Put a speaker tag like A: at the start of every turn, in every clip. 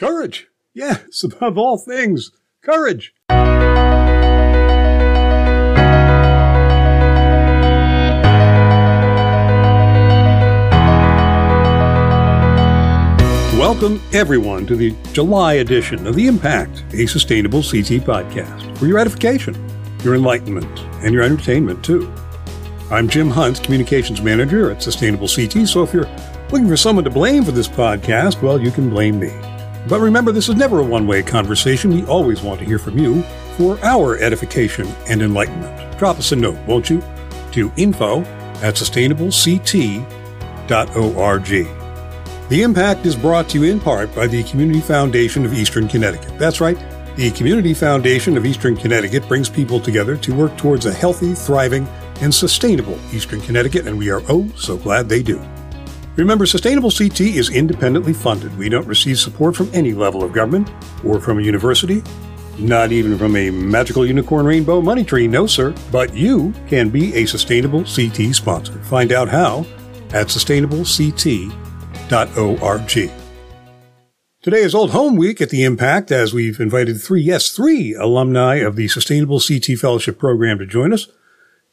A: Courage. Yes, above all things, courage. Welcome, everyone, to the July edition of The Impact, a sustainable CT podcast for your edification, your enlightenment, and your entertainment, too. I'm Jim Hunt, Communications Manager at Sustainable CT, so if you're looking for someone to blame for this podcast, well, you can blame me. But remember, this is never a one way conversation. We always want to hear from you for our edification and enlightenment. Drop us a note, won't you? To info at sustainablect.org. The impact is brought to you in part by the Community Foundation of Eastern Connecticut. That's right. The Community Foundation of Eastern Connecticut brings people together to work towards a healthy, thriving, and sustainable Eastern Connecticut, and we are oh so glad they do. Remember, Sustainable CT is independently funded. We don't receive support from any level of government or from a university, not even from a magical unicorn rainbow money tree, no sir. But you can be a Sustainable CT sponsor. Find out how at sustainablect.org. Today is Old Home Week at the Impact as we've invited three, yes, three alumni of the Sustainable CT Fellowship Program to join us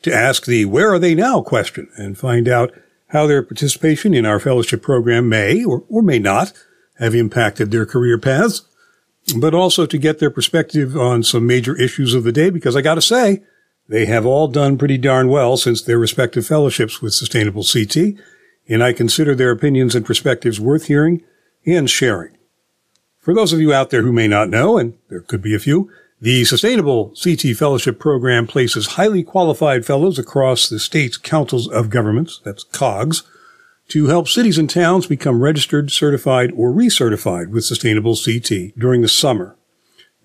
A: to ask the where are they now question and find out how their participation in our fellowship program may or, or may not have impacted their career paths, but also to get their perspective on some major issues of the day because I gotta say, they have all done pretty darn well since their respective fellowships with Sustainable CT, and I consider their opinions and perspectives worth hearing and sharing. For those of you out there who may not know, and there could be a few, the Sustainable CT Fellowship Program places highly qualified fellows across the state's councils of governments, that's COGS, to help cities and towns become registered, certified, or recertified with Sustainable CT during the summer.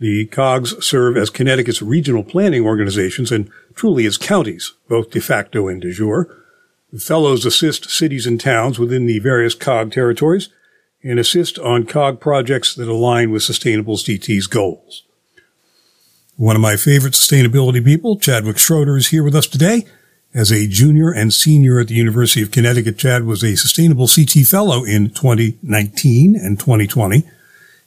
A: The COGS serve as Connecticut's regional planning organizations and truly as counties, both de facto and de jure. The fellows assist cities and towns within the various COG territories and assist on COG projects that align with Sustainable CT's goals. One of my favorite sustainability people, Chadwick Schroeder, is here with us today. As a junior and senior at the University of Connecticut, Chad was a Sustainable CT Fellow in 2019 and 2020.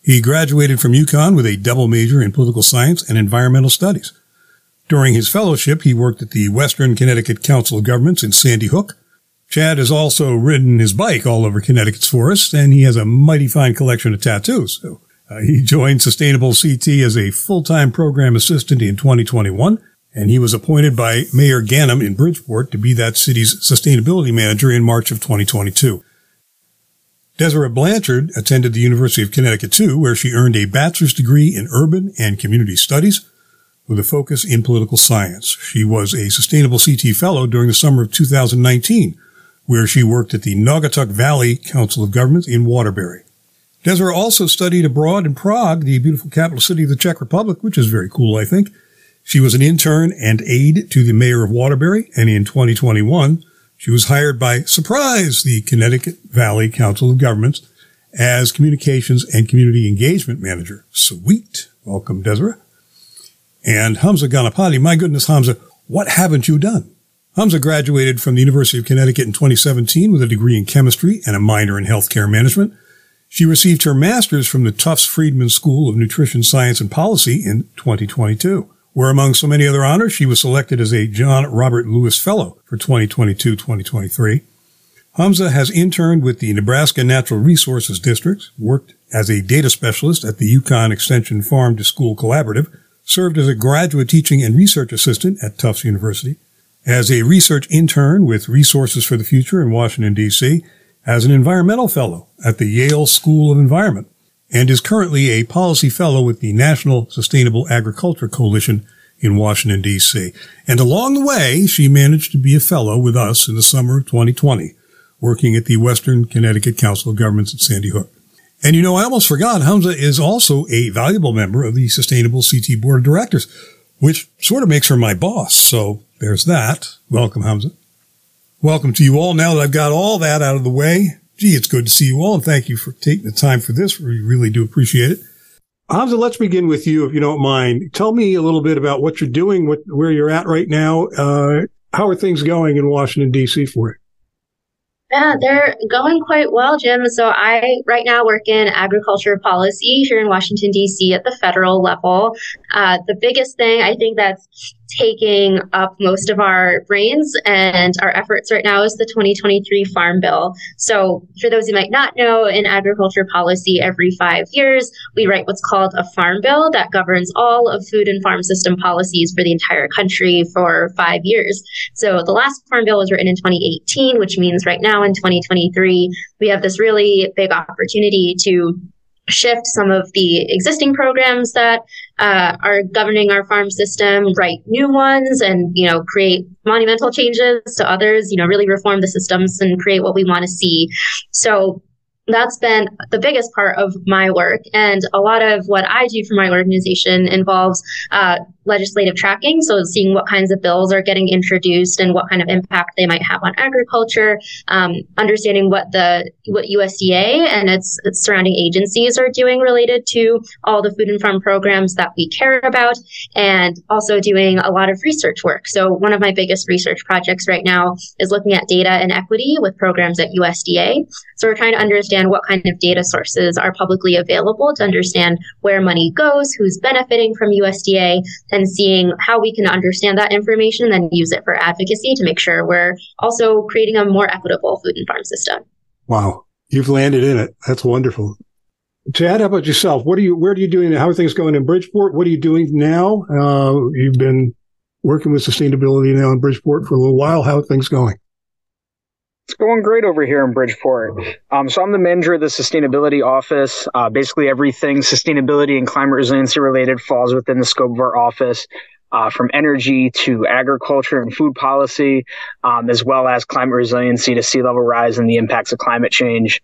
A: He graduated from UConn with a double major in political science and environmental studies. During his fellowship, he worked at the Western Connecticut Council of Governments in Sandy Hook. Chad has also ridden his bike all over Connecticut's forests, and he has a mighty fine collection of tattoos. So uh, he joined Sustainable CT as a full-time program assistant in 2021, and he was appointed by Mayor Ganim in Bridgeport to be that city's sustainability manager in March of 2022. Desira Blanchard attended the University of Connecticut too, where she earned a bachelor's degree in urban and community studies with a focus in political science. She was a Sustainable CT fellow during the summer of 2019, where she worked at the Naugatuck Valley Council of Governments in Waterbury. Desira also studied abroad in Prague, the beautiful capital city of the Czech Republic, which is very cool, I think. She was an intern and aide to the mayor of Waterbury, and in 2021, she was hired by Surprise, the Connecticut Valley Council of Governments, as communications and community engagement manager. Sweet. Welcome, Desira. And Hamsa Ganapathi, my goodness, Hamsa, what haven't you done? Hamsa graduated from the University of Connecticut in 2017 with a degree in chemistry and a minor in healthcare management. She received her master's from the Tufts Friedman School of Nutrition Science and Policy in 2022, where among so many other honors, she was selected as a John Robert Lewis Fellow for 2022-2023. Hamsa has interned with the Nebraska Natural Resources District, worked as a data specialist at the UConn Extension Farm to School Collaborative, served as a graduate teaching and research assistant at Tufts University, as a research intern with Resources for the Future in Washington, D.C., as an environmental fellow at the Yale School of Environment and is currently a policy fellow with the National Sustainable Agriculture Coalition in Washington, D.C. And along the way, she managed to be a fellow with us in the summer of 2020, working at the Western Connecticut Council of Governments at Sandy Hook. And you know, I almost forgot, Hamsa is also a valuable member of the Sustainable CT Board of Directors, which sort of makes her my boss. So there's that. Welcome, Hamsa. Welcome to you all. Now that I've got all that out of the way, gee, it's good to see you all and thank you for taking the time for this. We really do appreciate it. Hamsa, let's begin with you, if you don't mind. Tell me a little bit about what you're doing, what, where you're at right now. Uh, how are things going in Washington, D.C. for you?
B: Yeah, they're going quite well, Jim. So I right now work in agriculture policy here in Washington D.C. at the federal level. Uh, the biggest thing I think that's taking up most of our brains and our efforts right now is the 2023 Farm Bill. So, for those who might not know, in agriculture policy, every five years, we write what's called a Farm Bill that governs all of food and farm system policies for the entire country for five years. So, the last Farm Bill was written in 2018, which means right now in 2023, we have this really big opportunity to shift some of the existing programs that uh, are governing our farm system, write new ones, and you know create monumental changes to others. You know, really reform the systems and create what we want to see. So that's been the biggest part of my work. And a lot of what I do for my organization involves uh, legislative tracking. So seeing what kinds of bills are getting introduced and what kind of impact they might have on agriculture, um, understanding what the what USDA and its, its surrounding agencies are doing related to all the food and farm programs that we care about, and also doing a lot of research work. So one of my biggest research projects right now is looking at data and equity with programs at USDA. So we're trying to understand what kind of data sources are publicly available to understand where money goes, who's benefiting from USDA, and seeing how we can understand that information and then use it for advocacy to make sure we're also creating a more equitable food and farm system.
A: Wow. You've landed in it. That's wonderful. Chad, how about yourself? What are you, where are you doing? How are things going in Bridgeport? What are you doing now? Uh, you've been working with sustainability now in Bridgeport for a little while. How are things going?
C: It's going great over here in Bridgeport. Um, so I'm the manager of the sustainability office. Uh, basically, everything sustainability and climate resiliency related falls within the scope of our office. Uh, from energy to agriculture and food policy, um, as well as climate resiliency to sea level rise and the impacts of climate change.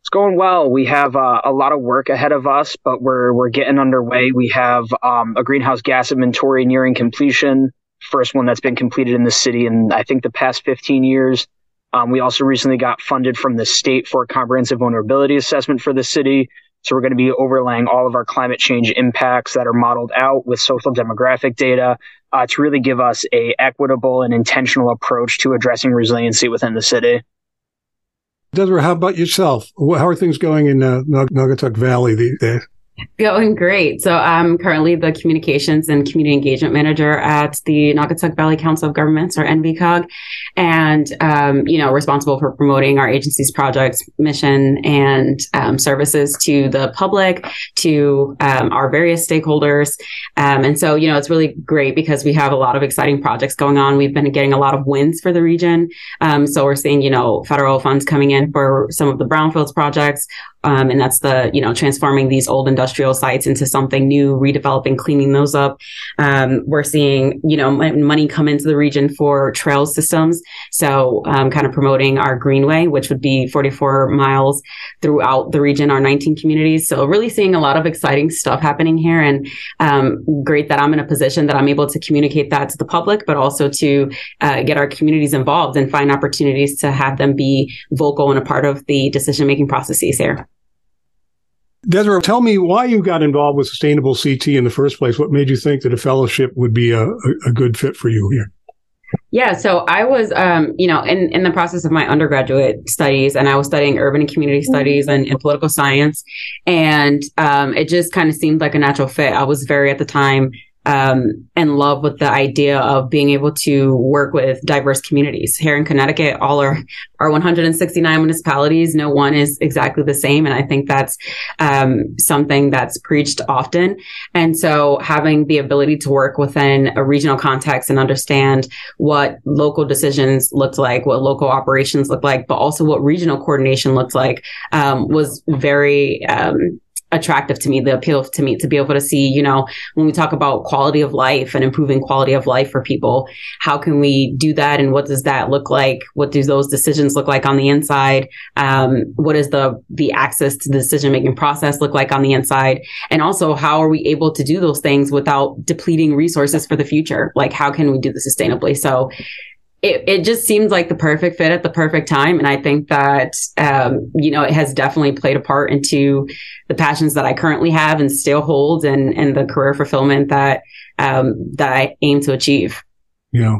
C: It's going well. We have uh, a lot of work ahead of us, but we're we're getting underway. We have um, a greenhouse gas inventory nearing completion, first one that's been completed in the city in I think the past 15 years. Um, we also recently got funded from the state for a comprehensive vulnerability assessment for the city. So we're going to be overlaying all of our climate change impacts that are modeled out with social demographic data uh, to really give us a equitable and intentional approach to addressing resiliency within the city.
A: Desira, how about yourself? How are things going in uh, Naugatuck Valley these days?
D: Going great. So I'm currently the communications and community engagement manager at the Naugatuck Valley Council of Governments or NVCOG and, um, you know, responsible for promoting our agency's projects, mission and um, services to the public, to um, our various stakeholders. Um, and so, you know, it's really great because we have a lot of exciting projects going on. We've been getting a lot of wins for the region. Um, so we're seeing, you know, federal funds coming in for some of the brownfields projects. Um, and that's the, you know, transforming these old industrial sites into something new, redeveloping, cleaning those up. Um, we're seeing, you know, money come into the region for trail systems. So, um, kind of promoting our greenway, which would be 44 miles throughout the region, our 19 communities. So really seeing a lot of exciting stuff happening here and, um, great that I'm in a position that I'm able to communicate that to the public, but also to, uh, get our communities involved and find opportunities to have them be vocal and a part of the decision making processes here.
A: Desira, tell me why you got involved with Sustainable CT in the first place. What made you think that a fellowship would be a, a good fit for you here?
D: Yeah, so I was, um, you know, in, in the process of my undergraduate studies, and I was studying urban and community studies and, and political science, and um, it just kind of seemed like a natural fit. I was very at the time um, in love with the idea of being able to work with diverse communities. Here in Connecticut, all our, our 169 municipalities, no one is exactly the same. And I think that's um, something that's preached often. And so having the ability to work within a regional context and understand what local decisions looked like, what local operations looked like, but also what regional coordination looks like um, was very um, attractive to me, the appeal to me to be able to see, you know, when we talk about quality of life and improving quality of life for people, how can we do that? And what does that look like? What do those decisions look like on the inside? Um, what is the, the access to the decision making process look like on the inside? And also, how are we able to do those things without depleting resources for the future? Like, how can we do this sustainably? So it, it just seems like the perfect fit at the perfect time. And I think that, um, you know, it has definitely played a part into the passions that I currently have and still hold and, and the career fulfillment that, um, that I aim to achieve.
A: Yeah.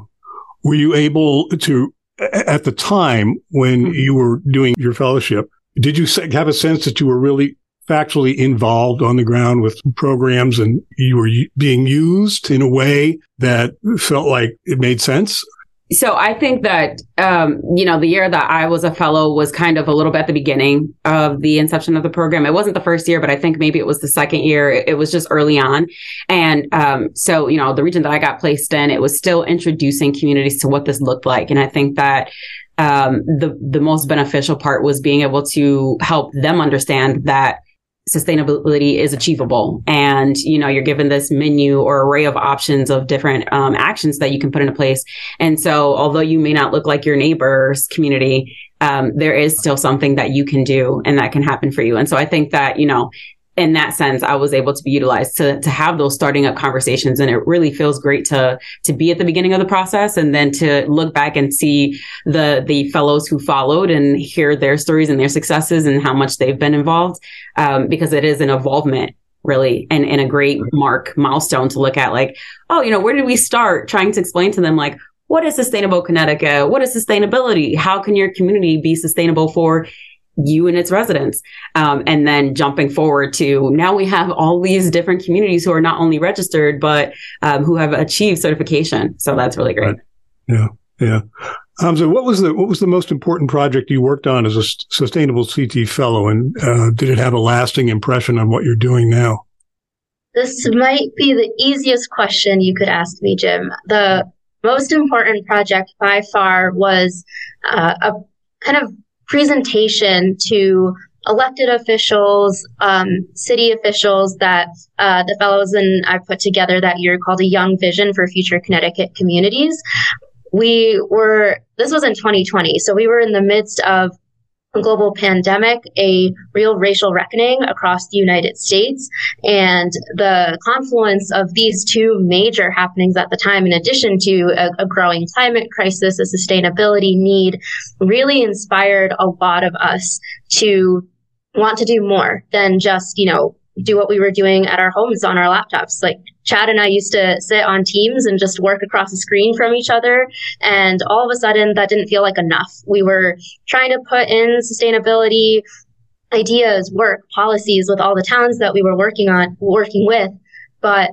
A: Were you able to at the time when mm-hmm. you were doing your fellowship, did you have a sense that you were really factually involved on the ground with programs and you were being used in a way that felt like it made sense?
D: So I think that, um, you know, the year that I was a fellow was kind of a little bit at the beginning of the inception of the program. It wasn't the first year, but I think maybe it was the second year. It, was just early on. And, um, so, you know, the region that I got placed in, it was still introducing communities to what this looked like. And I think that, um, the, the most beneficial part was being able to help them understand that sustainability is achievable. And you know you're given this menu or array of options of different um, actions that you can put into place. And so although you may not look like your neighbor's community um, there is still something that you can do and that can happen for you. And so i think that you know in that sense, I was able to be utilized to to have those starting up conversations, and it really feels great to to be at the beginning of the process, and then to look back and see the the fellows who followed and hear their stories and their successes and how much they've been involved, um, because it is an involvement really and, and a great mark milestone to look at like oh you know where did we start? Trying to explain to them like what is sustainable connecticut? What is sustainability? How can your community be sustainable for you and its residents. Um, and then jumping forward to now we have all these different communities who are not only registered, but um, who have achieved certification. So that's really great. Right.
A: Yeah. Yeah. Um, so what was the what was the most important project you worked on as a sustainable CT fellow, and uh, did it have a lasting impression on what you're doing now?
B: This might be the easiest question you could ask me, Jim. The most important project by far was uh, a kind of presentation to elected officials, um, city officials that uh, the fellows and I put together that year called a Young Vision for Future Connecticut Communities. We were, this was in 2020, so we were in the midst of global pandemic, a real racial reckoning across the United States. And the confluence of these two major happenings at the time, in addition to a, a growing climate crisis, a sustainability need, really inspired a lot of us to want to do more than just, you know, do what we were doing at our homes on our laptops. Like Chad and I used to sit on teams and just work across the screen from each other. And all of a sudden that didn't feel like enough. We were trying to put in sustainability ideas, work, policies with all the towns that we were working on, working with. But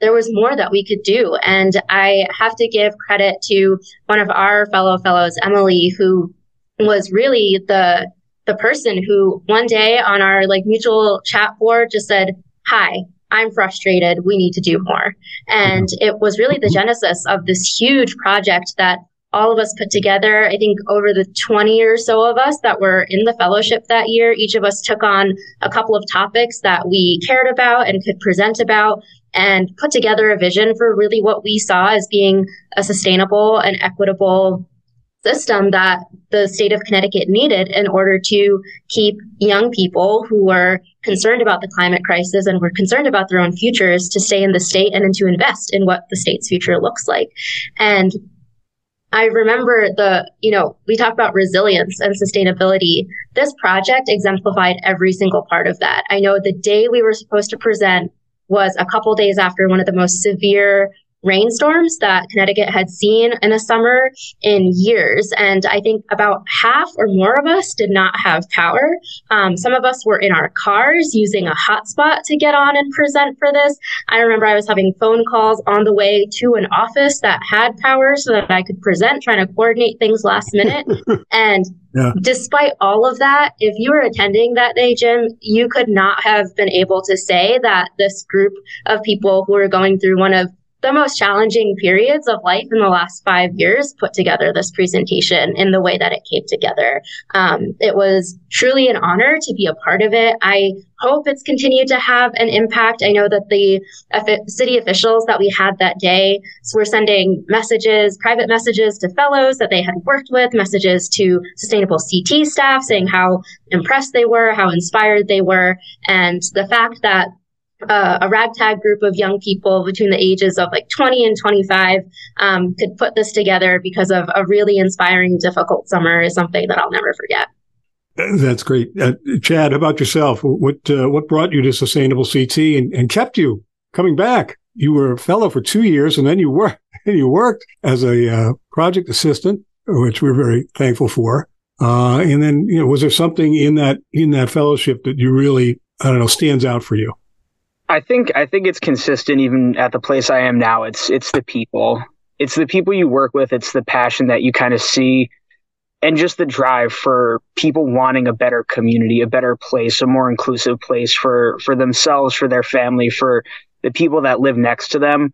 B: there was more that we could do. And I have to give credit to one of our fellow fellows, Emily, who was really the the person who one day on our like mutual chat board just said, Hi, I'm frustrated. We need to do more. And mm-hmm. it was really the genesis of this huge project that all of us put together. I think over the 20 or so of us that were in the fellowship that year, each of us took on a couple of topics that we cared about and could present about and put together a vision for really what we saw as being a sustainable and equitable system that the state of Connecticut needed in order to keep young people who were concerned about the climate crisis and were concerned about their own futures to stay in the state and then to invest in what the state's future looks like. And I remember the, you know, we talk about resilience and sustainability. This project exemplified every single part of that. I know the day we were supposed to present was a couple days after one of the most severe rainstorms that Connecticut had seen in a summer in years. And I think about half or more of us did not have power. Um, some of us were in our cars using a hotspot to get on and present for this. I remember I was having phone calls on the way to an office that had power so that I could present, trying to coordinate things last minute. and yeah. Despite all of that, if you were attending that day, Jim, you could not have been able to say that this group of people who were going through one of the most challenging periods of life in the last five years put together this presentation in the way that it came together. Um, it was truly an honor to be a part of it. I hope it's continued to have an impact. I know that the city officials that we had that day were sending messages, private messages to fellows that they had worked with, messages to sustainable CT staff saying how impressed they were, how inspired they were. And the fact that uh, a ragtag group of young people between the ages of like 20 and 25 um, could put this together because of a really inspiring, difficult summer is something that I'll never forget.
A: That's great, uh, Chad. How about yourself? What uh, what brought you to Sustainable CT and, and kept you coming back? You were a fellow for two years, and then you worked you worked as a uh, project assistant which we're very thankful for. Uh, and then, you know, was there something in that in that fellowship that you really, I don't know, stands out for you?
C: I think I think it's consistent even at the place I am now. It's it's the people. It's the people you work with. It's the passion that you kind of see and just the drive for people wanting a better community, a better place, a more inclusive place for for themselves, for their family, for the people that live next to them.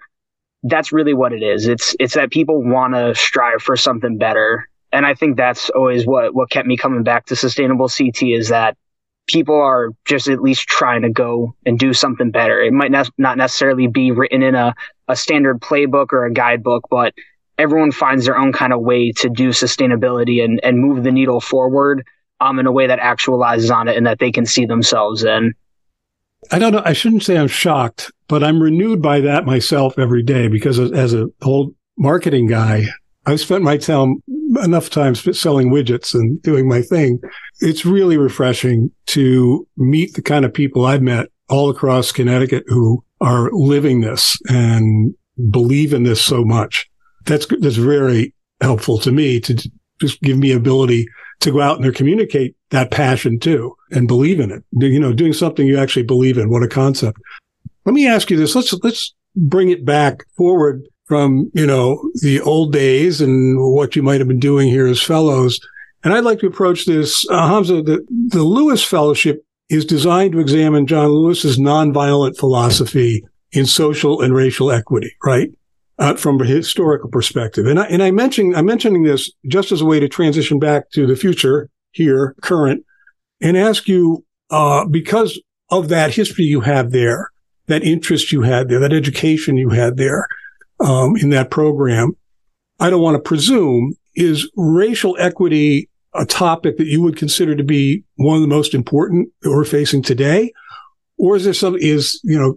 C: That's really what it is. It's it's that people want to strive for something better. And I think that's always what what kept me coming back to sustainable CT is that people are just at least trying to go and do something better. It might ne- not necessarily be written in a, a standard playbook or a guidebook, but everyone finds their own kind of way to do sustainability and, and move the needle forward um, in a way that actualizes on it and that they can see themselves in.
A: I don't know. I shouldn't say I'm shocked, but I'm renewed by that myself every day because as an old marketing guy, I've spent my time enough time selling widgets and doing my thing. It's really refreshing to meet the kind of people I've met all across Connecticut who are living this and believe in this so much that's that's very helpful to me to just give me ability to go out and communicate that passion too and believe in it. You know, doing something you actually believe in. What a concept. Let me ask you this. Let's let's bring it back forward from you know the old days and what you might have been doing here as fellows. And I'd like to approach this, uh, Hamsa. The the Lewis Fellowship is designed to examine John Lewis's nonviolent philosophy in social and racial equity, right? uh, from a historical perspective. And I, and I mentioned, I'm mentioning this just as a way to transition back to the future here, current, and ask you, uh, because of that history you have there, that interest you had there, that education you had there, um, in that program, I don't want to presume is racial equity a topic that you would consider to be one of the most important that we're facing today? Or is there some, is, you know,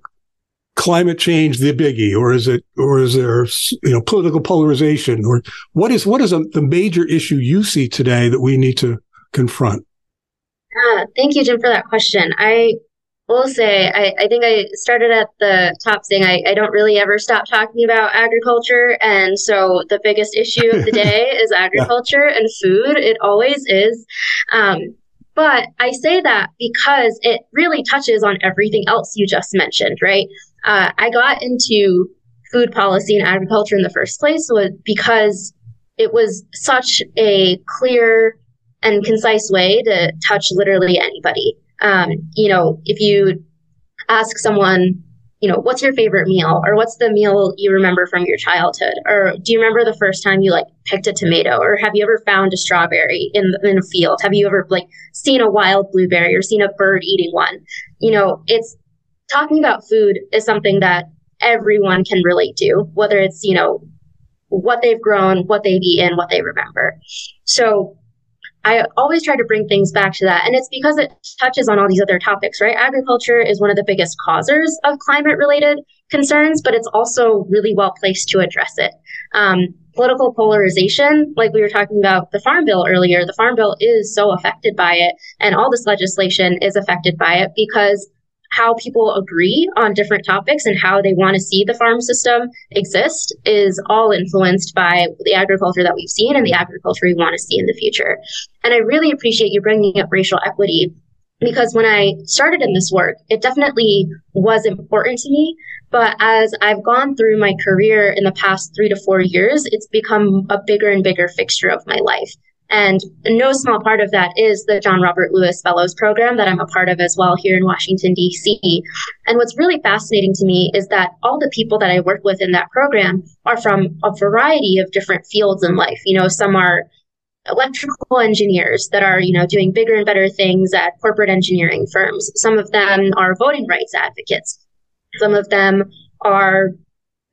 A: climate change the biggie, or is it, or is there, you know, political polarization, or what is what is a, the major issue you see today that we need to confront?
B: Uh, thank you, Jim, for that question. I will say, I, I think I started at the top saying I, I don't really ever stop talking about agriculture. And so the biggest issue of the day is agriculture yeah. and food. It always is. Um, but I say that because it really touches on everything else you just mentioned, right? Uh, I got into food policy and agriculture in the first place was because it was such a clear and concise way to touch literally anybody. Um, you know, if you ask someone, you know, what's your favorite meal or what's the meal you remember from your childhood? Or do you remember the first time you like picked a tomato or have you ever found a strawberry in, in a field? Have you ever like seen a wild blueberry or seen a bird eating one? You know, it's talking about food is something that everyone can relate to, whether it's, you know, what they've grown, what they've eaten, what they remember. So I always try to bring things back to that. And it's because it touches on all these other topics, right? Agriculture is one of the biggest causers of climate related concerns, but it's also really well placed to address it. Um, political polarization, like we were talking about the Farm Bill earlier, the Farm Bill is so affected by it, and all this legislation is affected by it because how people agree on different topics and how they want to see the farm system exist is all influenced by the agriculture that we've seen and the agriculture we want to see in the future. And I really appreciate you bringing up racial equity because when I started in this work, it definitely was important to me. But as I've gone through my career in the past three to four years, it's become a bigger and bigger fixture of my life. And no small part of that is the John Robert Lewis Fellows Program that I'm a part of as well here in Washington, D.C. And what's really fascinating to me is that all the people that I work with in that program are from a variety of different fields in life. You know, some are electrical engineers that are, you know, doing bigger and better things at corporate engineering firms. Some of them are voting rights advocates. Some of them are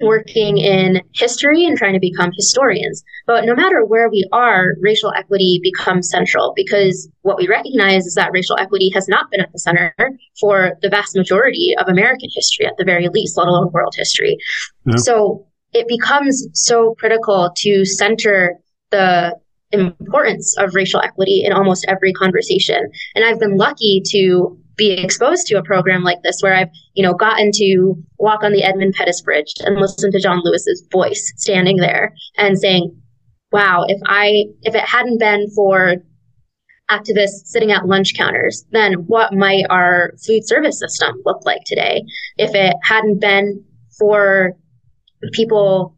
B: working in history and trying to become historians. But no matter where we are, racial equity becomes central because what we recognize is that racial equity has not been at the center for the vast majority of American history, at the very least, let alone world history. Yeah. So it becomes so critical to center the importance of racial equity in almost every conversation. And I've been lucky to be exposed to a program like this where I've, you know, gotten to walk on the Edmund Pettus Bridge and listen to John Lewis's voice standing there and saying, wow, if I if it hadn't been for activists sitting at lunch counters, then what might our food service system look like today? If it hadn't been for people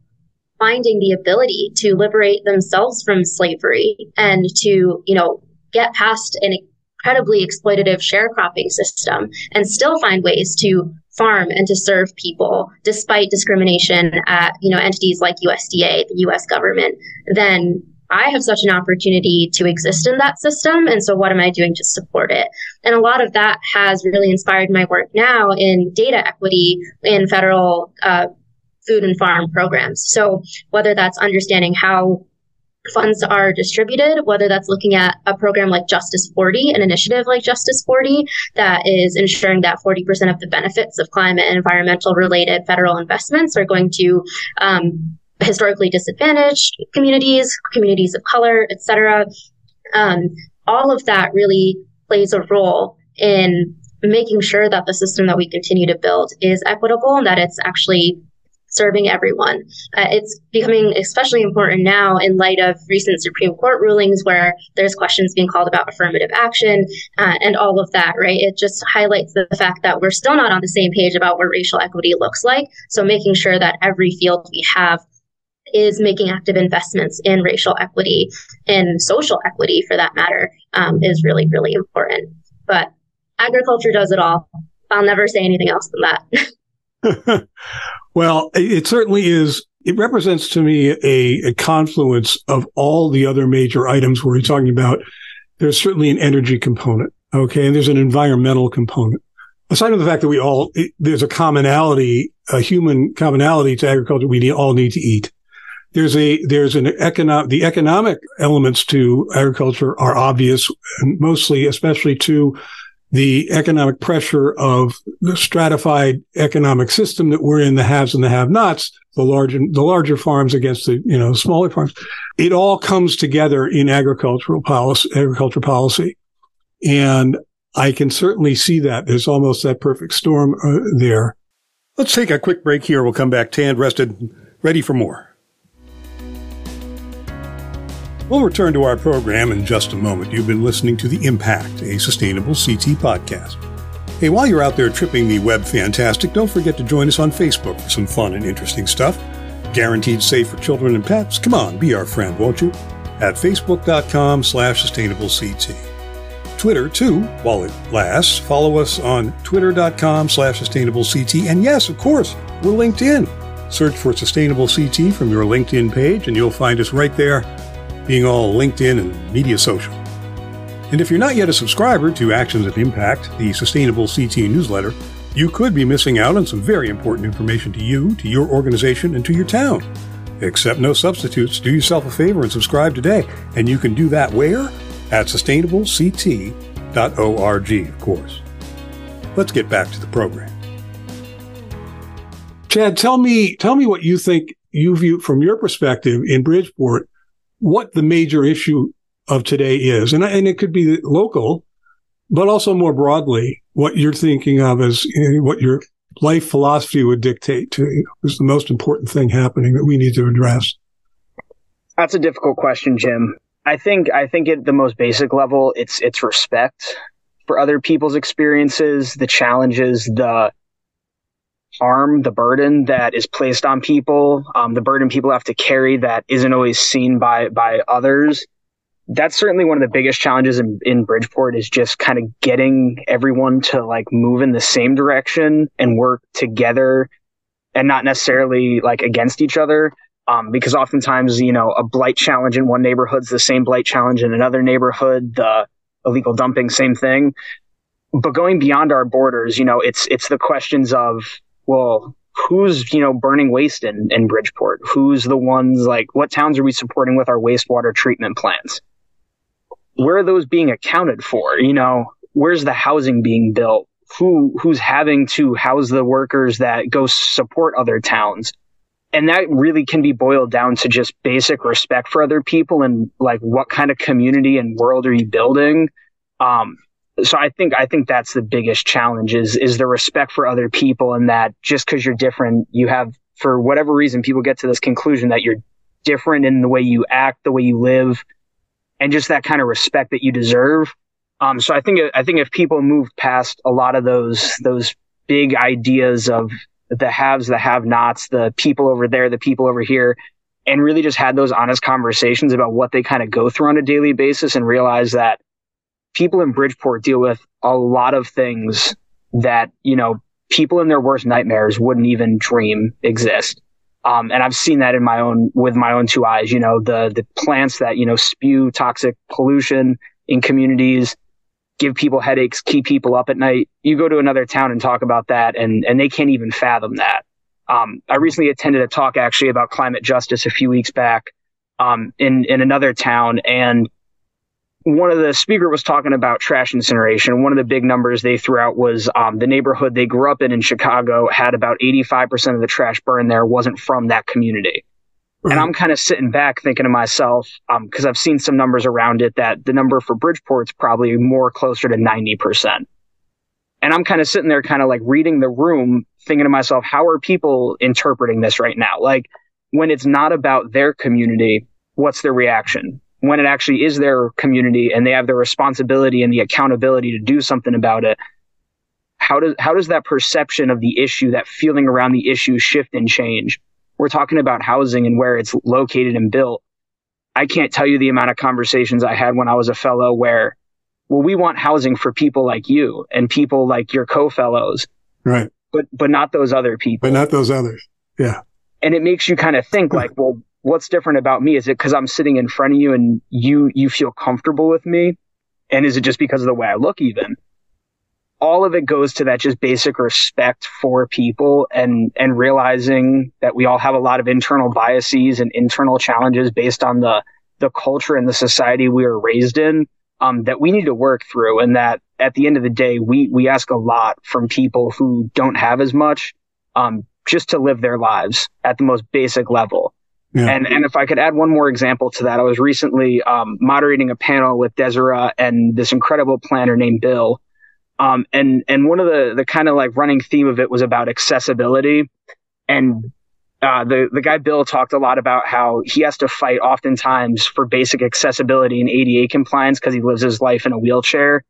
B: finding the ability to liberate themselves from slavery and to, you know, get past an incredibly exploitative sharecropping system and still find ways to farm and to serve people despite discrimination at, you know, entities like USDA, the US government, then I have such an opportunity to exist in that system. And so what am I doing to support it? And a lot of that has really inspired my work now in data equity in federal uh, food and farm programs. So whether that's understanding how funds are distributed, whether that's looking at a program like Justice 40, an initiative like Justice 40 that is ensuring that 40% of the benefits of climate and environmental related federal investments are going to um, historically disadvantaged communities, communities of color, etc. Um, all of that really plays a role in making sure that the system that we continue to build is equitable and that it's actually serving everyone. Uh, it's becoming especially important now in light of recent Supreme Court rulings where there's questions being called about affirmative action uh, and all of that, right? It just highlights the fact that we're still not on the same page about what racial equity looks like. So making sure that every field we have is making active investments in racial equity and social equity for that matter um, is really, really important. But agriculture does it all. I'll never say anything else than
A: that. well, it certainly is. It represents to me a, a confluence of all the other major items we're talking about. There's certainly an energy component. Okay. And there's an environmental component. Aside from the fact that we all, it, there's a commonality, a human commonality to agriculture. We need, all need to eat there's a there's an economic the economic elements to agriculture are obvious, mostly especially to the economic pressure of the stratified economic system that we're in, the haves and the have-nots, the larger the larger farms against the you know smaller farms. It all comes together in agricultural policy, agriculture policy, and I can certainly see that there's almost that perfect storm uh, there. Let's take a quick break here. We'll come back tanned, rested, ready for more. We'll return to our program in just a moment. You've been listening to The Impact, a sustainable CT podcast. Hey, while you're out there tripping the web fantastic, don't forget to join us on Facebook for some fun and interesting stuff. Guaranteed safe for children and pets. Come on, be our friend, won't you? At facebook.com slash sustainableCT. Twitter, too, while it lasts. Follow us on twitter.com slash sustainableCT. And yes, of course, we're LinkedIn. Search for Sustainable CT from your LinkedIn page, and you'll find us right there being all LinkedIn and media social. And if you're not yet a subscriber to Actions of Impact, the Sustainable CT newsletter, you could be missing out on some very important information to you, to your organization, and to your town. Accept no substitutes. Do yourself a favor and subscribe today. And you can do that where? At sustainablect.org, of course. Let's get back to the program. Chad, tell me, tell me what you think you view from your perspective in Bridgeport what the major issue of today is. And, and it could be local, but also more broadly, what you're thinking of as you know, what your life philosophy would dictate to you is the most important thing happening that we need to address.
C: That's a difficult question, Jim. I think I think at the most basic level, it's it's respect for other people's experiences, the challenges, the harm, the burden that is placed on people, um, the burden people have to carry that isn't always seen by by others. That's certainly one of the biggest challenges in, in Bridgeport is just kind of getting everyone to like move in the same direction and work together and not necessarily like against each other. Um, because oftentimes, you know, a blight challenge in one neighborhood's the same blight challenge in another neighborhood, the illegal dumping, same thing. But going beyond our borders, you know, it's it's the questions of well, who's you know burning waste in, in Bridgeport? Who's the ones like what towns are we supporting with our wastewater treatment plants? Where are those being accounted for? You know, where's the housing being built? Who who's having to house the workers that go support other towns? And that really can be boiled down to just basic respect for other people and like what kind of community and world are you building? Um, so I think I think that's the biggest challenge is is the respect for other people and that just because you're different, you have for whatever reason people get to this conclusion that you're different in the way you act, the way you live, and just that kind of respect that you deserve. Um, so I think I think if people moved past a lot of those those big ideas of the haves, the have-nots, the people over there, the people over here, and really just had those honest conversations about what they kind of go through on a daily basis, and realize that people in Bridgeport deal with a lot of things that you know people in their worst nightmares wouldn't even dream exist. Um, and I've seen that in my own, with my own two eyes, you know, the, the plants that, you know, spew toxic pollution in communities, give people headaches, keep people up at night. You go to another town and talk about that and, and they can't even fathom that. Um, I recently attended a talk actually about climate justice a few weeks back, um, in, in another town and one of the speaker was talking about trash incineration. One of the big numbers they threw out was um, the neighborhood they grew up in in Chicago had about 85% of the trash burned there wasn't from that community. And I'm kind of sitting back thinking to myself, because um, I've seen some numbers around it that the number for Bridgeport's probably more closer to 90%. And I'm kind of sitting there, kind of like reading the room, thinking to myself, how are people interpreting this right now? Like when it's not about their community, what's their reaction? When it actually is their community and they have the responsibility and the accountability to do something about it how does how does that perception of the issue that feeling around the issue shift and change? We're talking about housing and where it's located and built. I can't tell you the amount of conversations i had when i was a fellow where well we want housing for people like you and people like your co-fellows.
A: Right.
C: But but not those other people.
A: But not those others. Yeah.
C: And it makes you kind of think like well what's different about me? Is it because I'm sitting in front of you and you you feel comfortable with me? And is it just because of the way I look even? All of it goes to that just basic respect for people and and realizing that we all have a lot of internal biases and internal challenges based on the the culture and the society we were raised in um, that we need to work through and that at the end of the day we we ask a lot from people who don't have as much um, just to live their lives at the most basic level yeah. And and if I could add one more example to that, I was recently um, moderating a panel with Desira and this incredible planner named Bill. Um, and and one of the the kind of like running theme of it was about accessibility. And uh, the the guy Bill talked a lot about how he has to fight oftentimes for basic accessibility and ADA compliance because he lives his life in a wheelchair.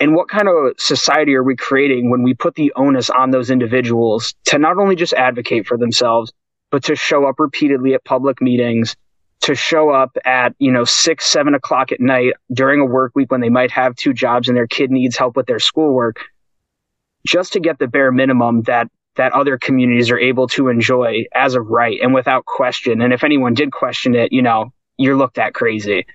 C: And what kind of society are we creating when we put the onus on those individuals to not only just advocate for themselves, but to show up repeatedly at public meetings, to show up at, you know, six, seven o'clock at night during a work week when they might have two jobs and their kid needs help with their schoolwork, just to get the bare minimum that that other communities are able to enjoy as of right and without question. And if anyone did question it, you know, you're looked at crazy.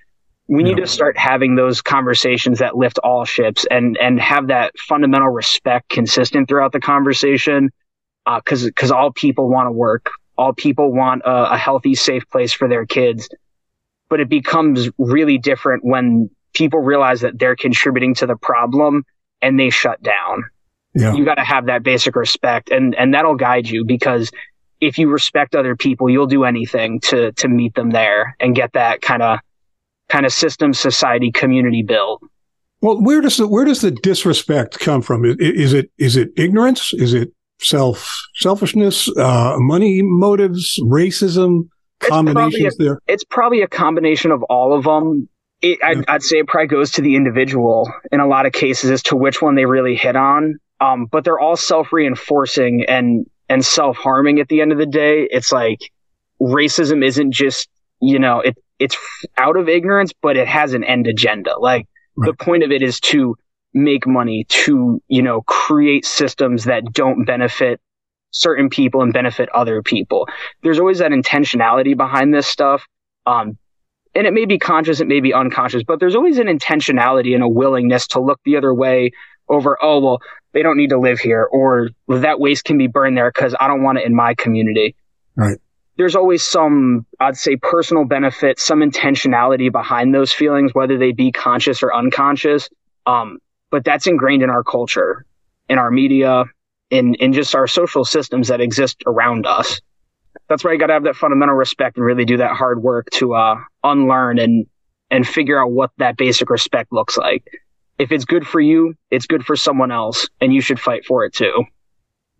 C: We need to start having those conversations that lift all ships and and have that fundamental respect consistent throughout the conversation. Because uh, because all people want to work all people want a, a healthy, safe place for their kids. But it becomes really different when people realize that they're contributing to the problem and they shut down. Yeah. You got to have that basic respect and, and that'll guide you because if you respect other people, you'll do anything to, to meet them there and get that kind of, kind of system, society, community built.
A: Well, where does the, where does the disrespect come from? Is, is it, is it ignorance? Is it self selfishness, uh, money motives, racism, combinations
C: a,
A: there?
C: It's probably a combination of all of them. It, I'd, yeah. I'd, say it probably goes to the individual in a lot of cases as to which one they really hit on. Um, but they're all self reinforcing and and self harming at the end of the day. It's like racism isn't just you know it it's out of ignorance, but it has an end agenda. Like right. the point of it is to make money to, you know, create systems that don't benefit certain people and benefit other people. There's always that intentionality behind this stuff. Um, and it may be conscious, it may be unconscious, but there's always an intentionality and a willingness to look the other way over, oh, well, they don't need to live here or that waste can be burned there because I don't want it in my community.
A: Right.
C: There's always some, I'd say, personal benefit, some intentionality behind those feelings, whether they be conscious or unconscious. Um, but that's ingrained in our culture, in our media, in, in just our social systems that exist around us. That's why you got to have that fundamental respect and really do that hard work to uh, unlearn and and figure out what that basic respect looks like. If it's good for you, it's good for someone else, and you should fight for it too.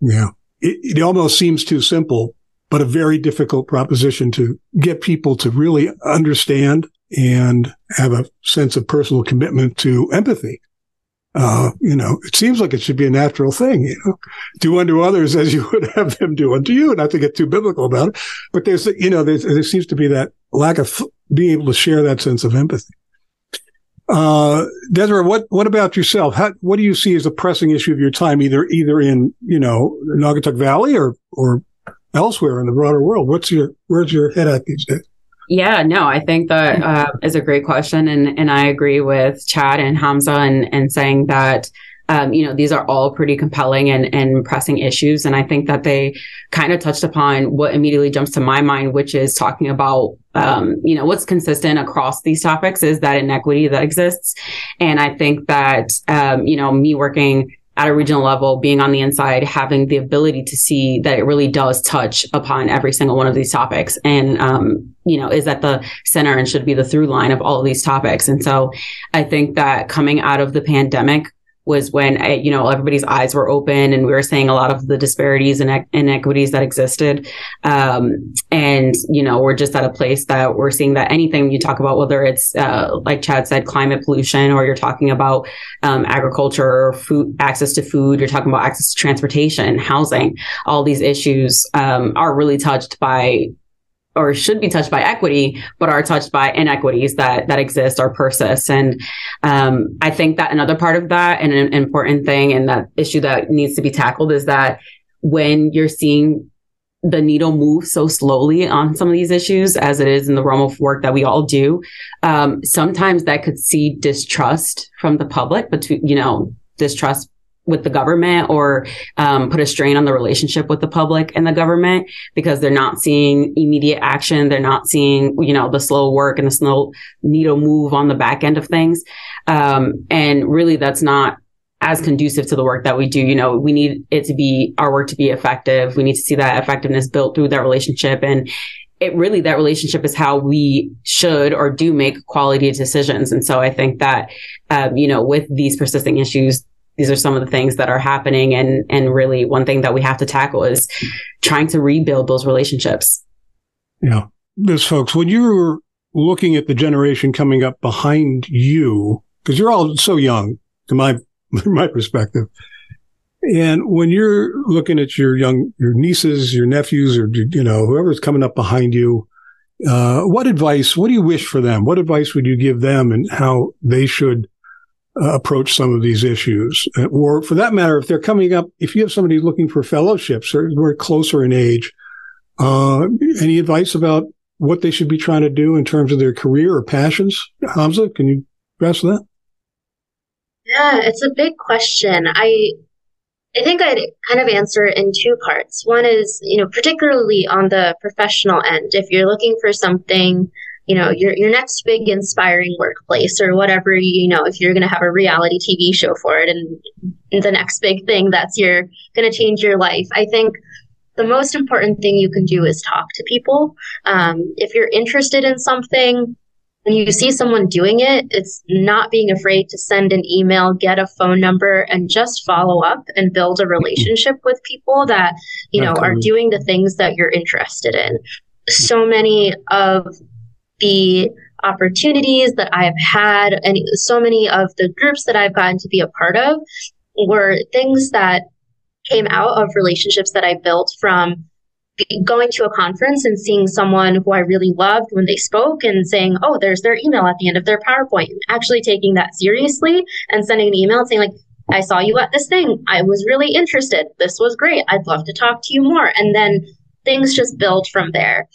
A: Yeah, it, it almost seems too simple, but a very difficult proposition to get people to really understand and have a sense of personal commitment to empathy. Uh, you know, it seems like it should be a natural thing, you know, do unto others as you would have them do unto you, not to get too biblical about it. But there's, you know, there's, there seems to be that lack of being able to share that sense of empathy. Uh, Desira, what, what about yourself? How, what do you see as a pressing issue of your time, either, either in, you know, Naugatuck Valley or, or elsewhere in the broader world? What's your, where's your head at these days?
D: Yeah, no, I think that uh, is a great question, and and I agree with Chad and Hamsa and and saying that. Um, you know, these are all pretty compelling and, and pressing issues. And I think that they kind of touched upon what immediately jumps to my mind, which is talking about, um, you know, what's consistent across these topics is that inequity that exists. And I think that, um, you know, me working at a regional level, being on the inside, having the ability to see that it really does touch upon every single one of these topics and, um, you know, is at the center and should be the through line of all of these topics. And so I think that coming out of the pandemic, was when you know everybody's eyes were open and we were saying a lot of the disparities and inequities that existed. Um, and you know we're just at a place that we're seeing that anything you talk about whether it's uh, like chad said climate pollution or you're talking about um, agriculture food access to food you're talking about access to transportation housing all these issues um, are really touched by or should be touched by equity, but are touched by inequities that that exist or persist. And um, I think that another part of that and an important thing and that issue that needs to be tackled is that when you're seeing the needle move so slowly on some of these issues as it is in the realm of work that we all do um, sometimes that could see distrust from the public but you know distrust with the government or um, put a strain on the relationship with the public and the government because they're not seeing immediate action. They're not seeing, you know, the slow work and the slow needle move on the back end of things. Um, and really that's not as conducive to the work that we do. You know, we need it to be our work to be effective. We need to see that effectiveness built through that relationship. And it really, that relationship is how we should or do make quality decisions. And so I think that, um, you know, with these persisting issues, these are some of the things that are happening and and really one thing that we have to tackle is trying to rebuild those relationships.
A: Yeah. This folks when you're looking at the generation coming up behind you because you're all so young to my my perspective and when you're looking at your young your nieces your nephews or you know whoever's coming up behind you uh, what advice what do you wish for them? What advice would you give them and how they should uh, approach some of these issues. Uh, or for that matter, if they're coming up, if you have somebody looking for fellowships or we're closer in age, uh, any advice about what they should be trying to do in terms of their career or passions? Hamsa, can you address that?
B: Yeah, it's a big question. I I think I'd kind of answer it in two parts. One is, you know, particularly on the professional end, if you're looking for something you know your your next big inspiring workplace or whatever you know if you're going to have a reality TV show for it and the next big thing that's your going to change your life I think the most important thing you can do is talk to people. Um, if you're interested in something and you see someone doing it it's not being afraid to send an email get a phone number and just follow up and build a relationship with people that you know are doing the things that you're interested in. So many of the opportunities that I've had and so many of the groups that I've gotten to be a part of were things that came out of relationships that I built from going to a conference and seeing someone who I really loved when they spoke and saying, Oh, there's their email at the end of their PowerPoint, actually taking that seriously and sending an email saying, like, I saw you at this thing. I was really interested. This was great. I'd love to talk to you more. And then things just build from there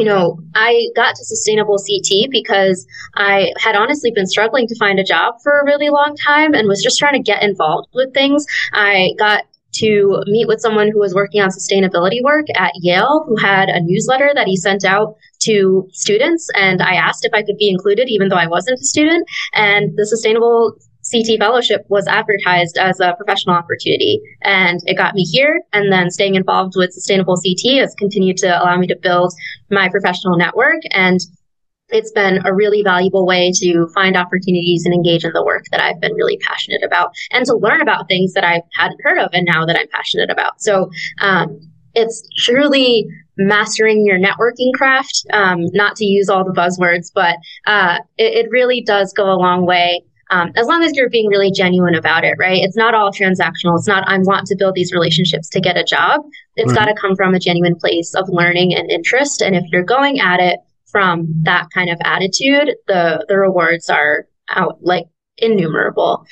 B: you know, I got to sustainable CT because I had honestly been struggling to find a job for a really long time and was just trying to get involved with things. I got to meet with someone who was working on sustainability work at Yale, who had a newsletter that he sent out to students. And I asked if I could be included, even though I wasn't a student. And the Sustainable CT fellowship was advertised as a professional opportunity and it got me here. And then staying involved with sustainable CT has continued to allow me to build my professional network. And it's been a really valuable way to find opportunities and engage in the work that I've been really passionate about and to learn about things that I hadn't heard of and now that I'm passionate about. So, um, it's truly mastering your networking craft. Um, not to use all the buzzwords, but uh, it, it, really does go a long way. Um, as long as you're being really genuine about it, right? It's not all transactional. It's not, I want to build these relationships to get a job. It's got to come from a genuine place of learning and interest. And if you're going at it from that kind of attitude, the, the rewards are out like innumerable.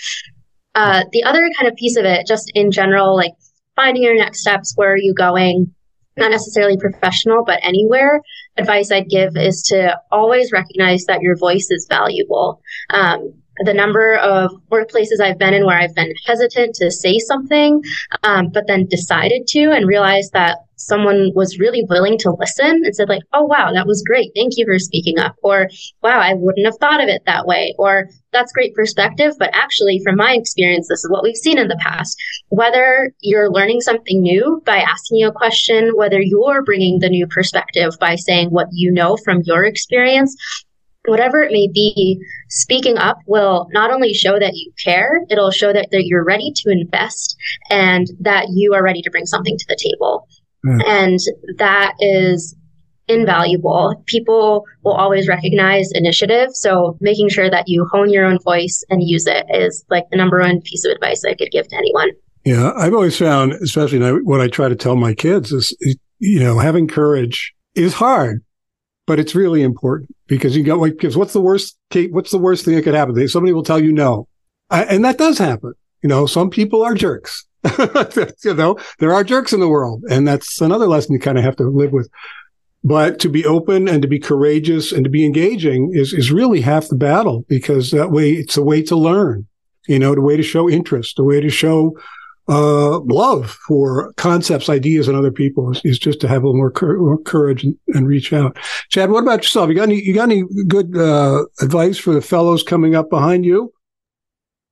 B: Uh, the other kind of piece of it, just in general, like finding your next steps, where are you going? Not necessarily professional, but anywhere. Advice I'd give is to always recognize that your voice is valuable. Um, the number of workplaces I've been in where I've been hesitant to say something, um, but then decided to and realized that someone was really willing to listen and said like, "Oh wow, that was great. Thank you for speaking up." Or, "Wow, I wouldn't have thought of it that way." Or, "That's great perspective, but actually from my experience, this is what we've seen in the past." Whether you're learning something new by asking a question, whether you're bringing the new perspective by saying what you know from your experience, whatever it may be, speaking up will not only show that you care, it'll show that, that you're ready to invest and that you are ready to bring something to the table. Mm. And that is invaluable. People will always recognize initiative. So making sure that you hone your own voice and use it is like the number one piece of advice I could give to anyone.
A: Yeah, I've always found, especially what I try to tell my kids is, you know, having courage is hard, but it's really important because you got because what's the worst Kate, what's the worst thing that could happen? Somebody will tell you no, and that does happen. You know, some people are jerks. you know, there are jerks in the world, and that's another lesson you kind of have to live with. But to be open and to be courageous and to be engaging is is really half the battle because that way it's a way to learn. You know, the way to show interest, a way to show uh, love for concepts, ideas, and other people is, is just to have a little more, cur- more courage and, and, reach out. Chad, what about yourself? You got any, you got any good uh, advice for the fellows coming up behind you?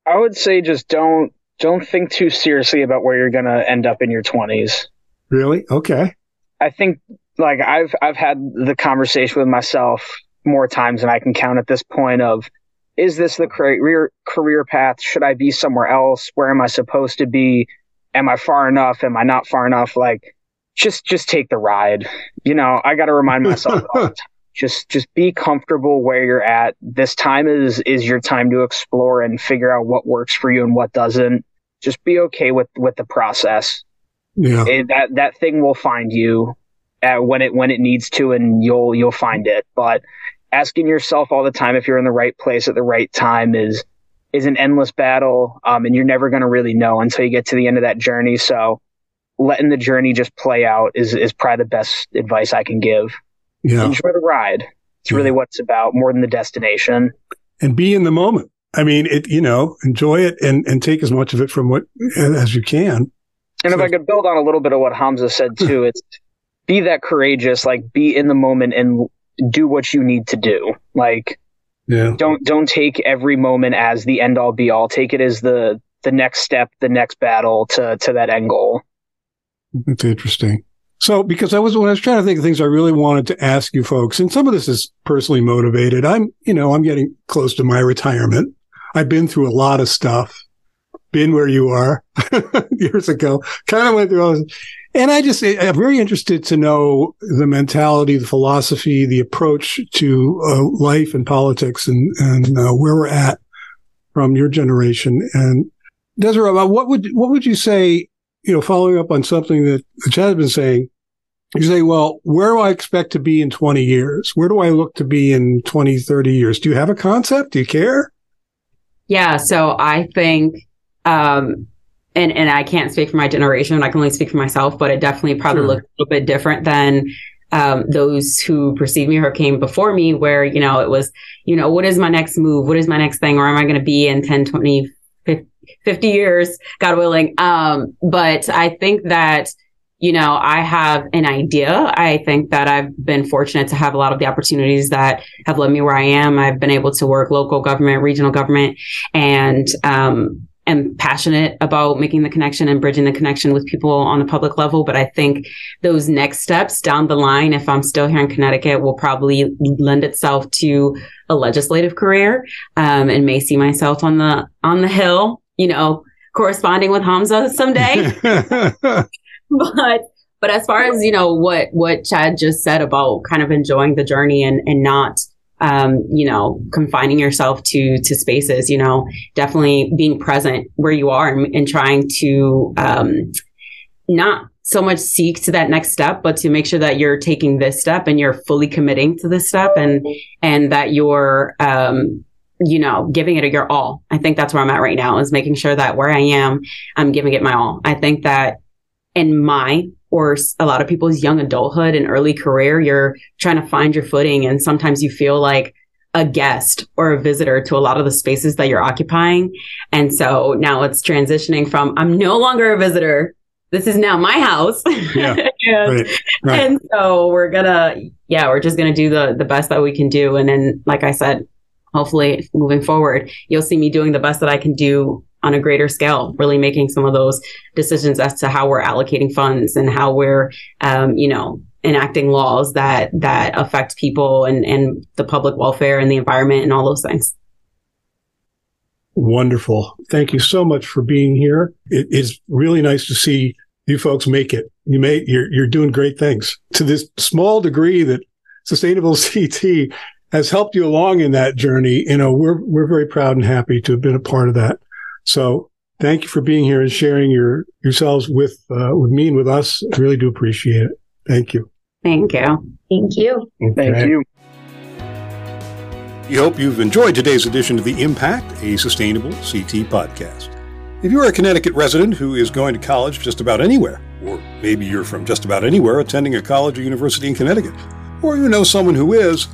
C: I would say just don't don't think too seriously about where you're going to end up in your 20s.
A: Really? Okay.
C: I think like I've I've had the conversation with myself more times than I can count at this point of is this the career career path? Should I be somewhere else? Where am I supposed to be? Am I far enough? Am I not far enough? Like, just just take the ride. You know, I got to remind myself Just just be comfortable where you're at. This time is is your time to explore and figure out what works for you and what doesn't. Just be okay with with the process.
A: Yeah,
C: it, that that thing will find you at when it when it needs to, and you'll you'll find it. But asking yourself all the time if you're in the right place at the right time is is an endless battle um, and you're never going to really know until you get to the end of that journey. So letting the journey just play out is is probably the best advice i can give. Yeah. enjoy the ride. It's yeah. really what it's about more than the destination.
A: And be in the moment. I mean it you know enjoy it and and take as much of it from what as you can.
C: And so, if i could build on a little bit of what hamsa said too it's be that courageous like be in the moment and do what you need to do. Like, yeah. don't don't take every moment as the end all be all. Take it as the the next step, the next battle to to that end goal.
A: That's interesting. So, because I was when I was trying to think of things I really wanted to ask you folks, and some of this is personally motivated. I'm, you know, I'm getting close to my retirement. I've been through a lot of stuff, been where you are years ago, kind of went through all this. And I just, I'm very interested to know the mentality, the philosophy, the approach to uh, life and politics and, and uh, where we're at from your generation. And Desira, what would, what would you say, you know, following up on something that Chad has been saying, you say, well, where do I expect to be in 20 years? Where do I look to be in 20, 30 years? Do you have a concept? Do you care?
D: Yeah. So I think, um, and and I can't speak for my generation. I can only speak for myself, but it definitely probably sure. looked a little bit different than um, those who preceded me or came before me, where, you know, it was, you know, what is my next move? What is my next thing? Or am I going to be in 10, 20, 50 years, God willing? Um, but I think that, you know, I have an idea. I think that I've been fortunate to have a lot of the opportunities that have led me where I am. I've been able to work local government, regional government, and, um, am passionate about making the connection and bridging the connection with people on the public level. But I think those next steps down the line, if I'm still here in Connecticut, will probably lend itself to a legislative career, um, and may see myself on the, on the Hill, you know, corresponding with Hamsa someday. but, but but as far as you know, what what Chad just said about kind of enjoying the journey and and not um, you know, confining yourself to to spaces, you know, definitely being present where you are and, and trying to um, not so much seek to that next step, but to make sure that you're taking this step and you're fully committing to this step and and that you're um, you know, giving it your all. I think that's where I'm at right now is making sure that where I am, I'm giving it my all. I think that in my or a lot of people's young adulthood and early career, you're trying to find your footing. And sometimes you feel like a guest or a visitor to a lot of the spaces that you're occupying. And so now it's transitioning from I'm no longer a visitor. This is now my house. Yeah, and, right, right. and so we're gonna, yeah, we're just gonna do the the best that we can do. And then, like I said, hopefully moving forward, you'll see me doing the best that I can do on a greater scale, really making some of those decisions as to how we're allocating funds and how we're, um, you know, enacting laws that that affect people and, and the public welfare and the environment and all those things.
A: Wonderful. Thank you so much for being here. It is really nice to see you folks make it. You may, you're, you're doing great things to this small degree that sustainable CT has helped you along in that journey. You know, we're, we're very proud and happy to have been a part of that. So thank you for being here and sharing your yourselves with uh, with me and with us. I really do appreciate it. Thank you.
D: Thank you.
B: Thank you.
C: Okay. Thank you.
A: We hope you've enjoyed today's edition of The Impact, a Sustainable CT podcast. If you're a Connecticut resident who is going to college just about anywhere, or maybe you're from just about anywhere attending a college or university in Connecticut, or you know someone who is,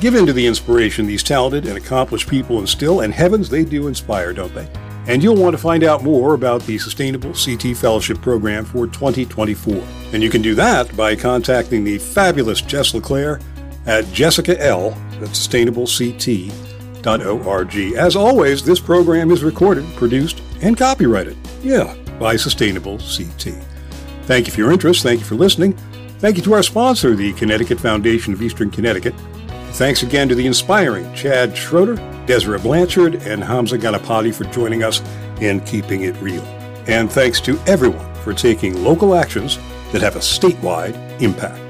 A: give in to the inspiration these talented and accomplished people instill, and heavens, they do inspire, don't they? And you'll want to find out more about the Sustainable CT Fellowship Program for 2024. And you can do that by contacting the fabulous Jess LeClaire at Jessica L. at sustainableCT.org. As always, this program is recorded, produced, and copyrighted. Yeah, by Sustainable CT. Thank you for your interest. Thank you for listening. Thank you to our sponsor, the Connecticut Foundation of Eastern Connecticut. Thanks again to the inspiring Chad Schroeder Desira Blanchard, and Hamsa Ganapathi for joining us in Keeping It Real. And thanks to everyone for taking local actions that have a statewide impact.